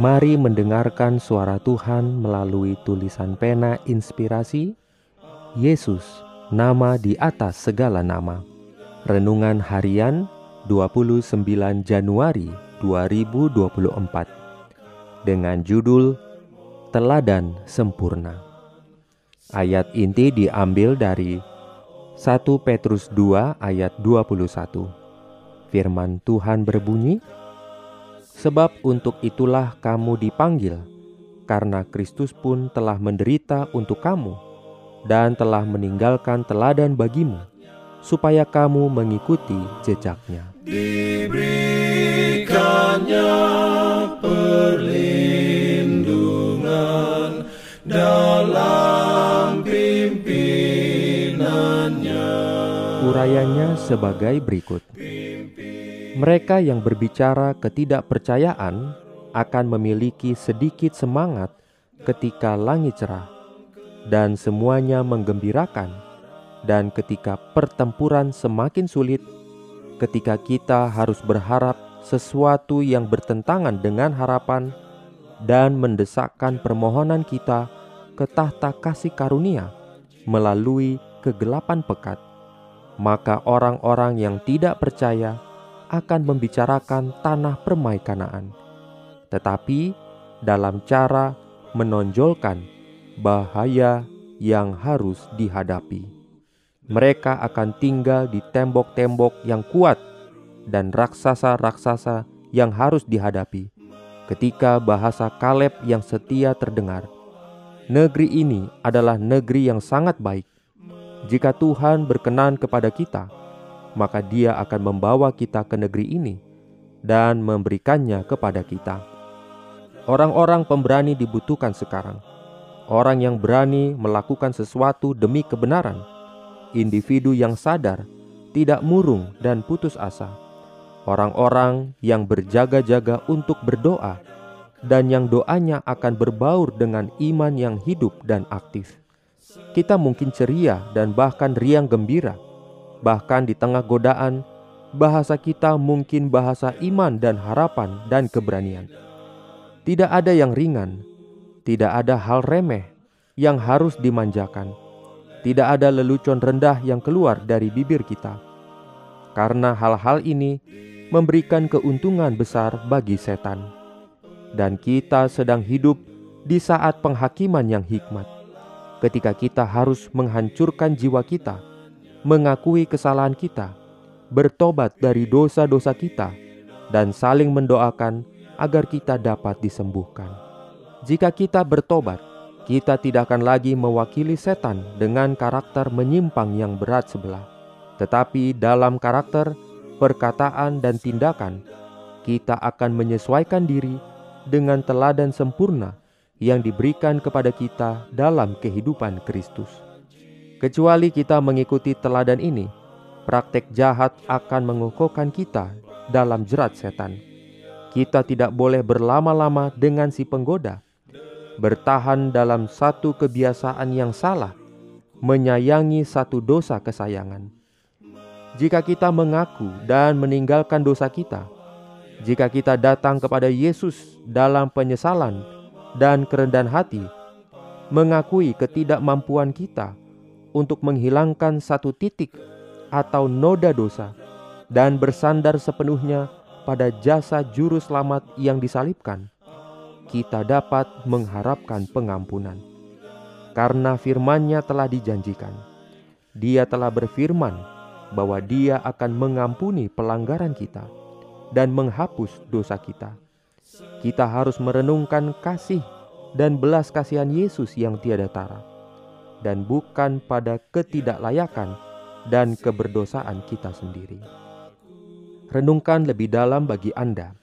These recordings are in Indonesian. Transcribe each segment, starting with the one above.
Mari mendengarkan suara Tuhan melalui tulisan pena inspirasi Yesus, nama di atas segala nama. Renungan harian 29 Januari 2024 dengan judul Teladan Sempurna. Ayat inti diambil dari 1 Petrus 2 ayat 21. Firman Tuhan berbunyi, Sebab untuk itulah kamu dipanggil, karena Kristus pun telah menderita untuk kamu dan telah meninggalkan teladan bagimu, supaya kamu mengikuti jejaknya. Diberikannya perlindungan dalam pimpinannya. Urayanya sebagai berikut. Mereka yang berbicara ketidakpercayaan akan memiliki sedikit semangat ketika langit cerah, dan semuanya menggembirakan. Dan ketika pertempuran semakin sulit, ketika kita harus berharap sesuatu yang bertentangan dengan harapan dan mendesakkan permohonan kita ke tahta kasih karunia melalui kegelapan pekat, maka orang-orang yang tidak percaya akan membicarakan tanah permai Kanaan, tetapi dalam cara menonjolkan bahaya yang harus dihadapi. Mereka akan tinggal di tembok-tembok yang kuat dan raksasa-raksasa yang harus dihadapi. Ketika bahasa Kaleb yang setia terdengar, negeri ini adalah negeri yang sangat baik. Jika Tuhan berkenan kepada kita, maka Dia akan membawa kita ke negeri ini dan memberikannya kepada kita. Orang-orang pemberani dibutuhkan sekarang. Orang yang berani melakukan sesuatu demi kebenaran. Individu yang sadar, tidak murung dan putus asa. Orang-orang yang berjaga-jaga untuk berdoa dan yang doanya akan berbaur dengan iman yang hidup dan aktif. Kita mungkin ceria dan bahkan riang gembira bahkan di tengah godaan, bahasa kita mungkin bahasa iman dan harapan dan keberanian. Tidak ada yang ringan, tidak ada hal remeh yang harus dimanjakan, tidak ada lelucon rendah yang keluar dari bibir kita, karena hal-hal ini memberikan keuntungan besar bagi setan, dan kita sedang hidup di saat penghakiman yang hikmat, ketika kita harus menghancurkan jiwa kita mengakui kesalahan kita, bertobat dari dosa-dosa kita, dan saling mendoakan agar kita dapat disembuhkan. Jika kita bertobat, kita tidak akan lagi mewakili setan dengan karakter menyimpang yang berat sebelah, tetapi dalam karakter, perkataan, dan tindakan, kita akan menyesuaikan diri dengan teladan sempurna yang diberikan kepada kita dalam kehidupan Kristus. Kecuali kita mengikuti teladan ini, praktek jahat akan mengukuhkan kita dalam jerat setan. Kita tidak boleh berlama-lama dengan si penggoda, bertahan dalam satu kebiasaan yang salah, menyayangi satu dosa kesayangan. Jika kita mengaku dan meninggalkan dosa kita, jika kita datang kepada Yesus dalam penyesalan dan kerendahan hati, mengakui ketidakmampuan kita untuk menghilangkan satu titik atau noda dosa dan bersandar sepenuhnya pada jasa juru selamat yang disalibkan, kita dapat mengharapkan pengampunan. Karena firman-Nya telah dijanjikan. Dia telah berfirman bahwa Dia akan mengampuni pelanggaran kita dan menghapus dosa kita. Kita harus merenungkan kasih dan belas kasihan Yesus yang tiada tara dan bukan pada ketidaklayakan dan keberdosaan kita sendiri. Renungkan lebih dalam bagi Anda.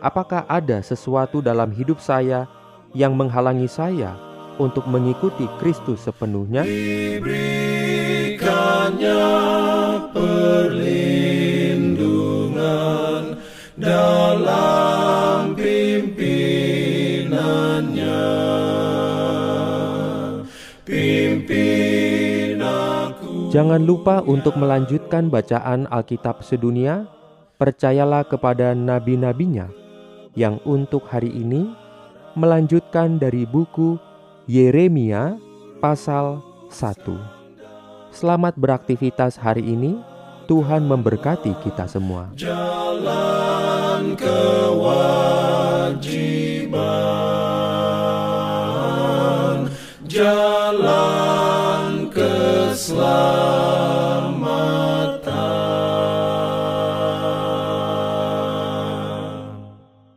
apakah ada sesuatu dalam hidup saya yang menghalangi saya untuk mengikuti Kristus sepenuhnya? Dalam pimpinannya. Jangan lupa untuk melanjutkan bacaan Alkitab sedunia. Percayalah kepada nabi-nabinya yang untuk hari ini melanjutkan dari buku Yeremia pasal 1. Selamat beraktivitas hari ini. Tuhan memberkati kita semua. Jalan kewajiban. Jalan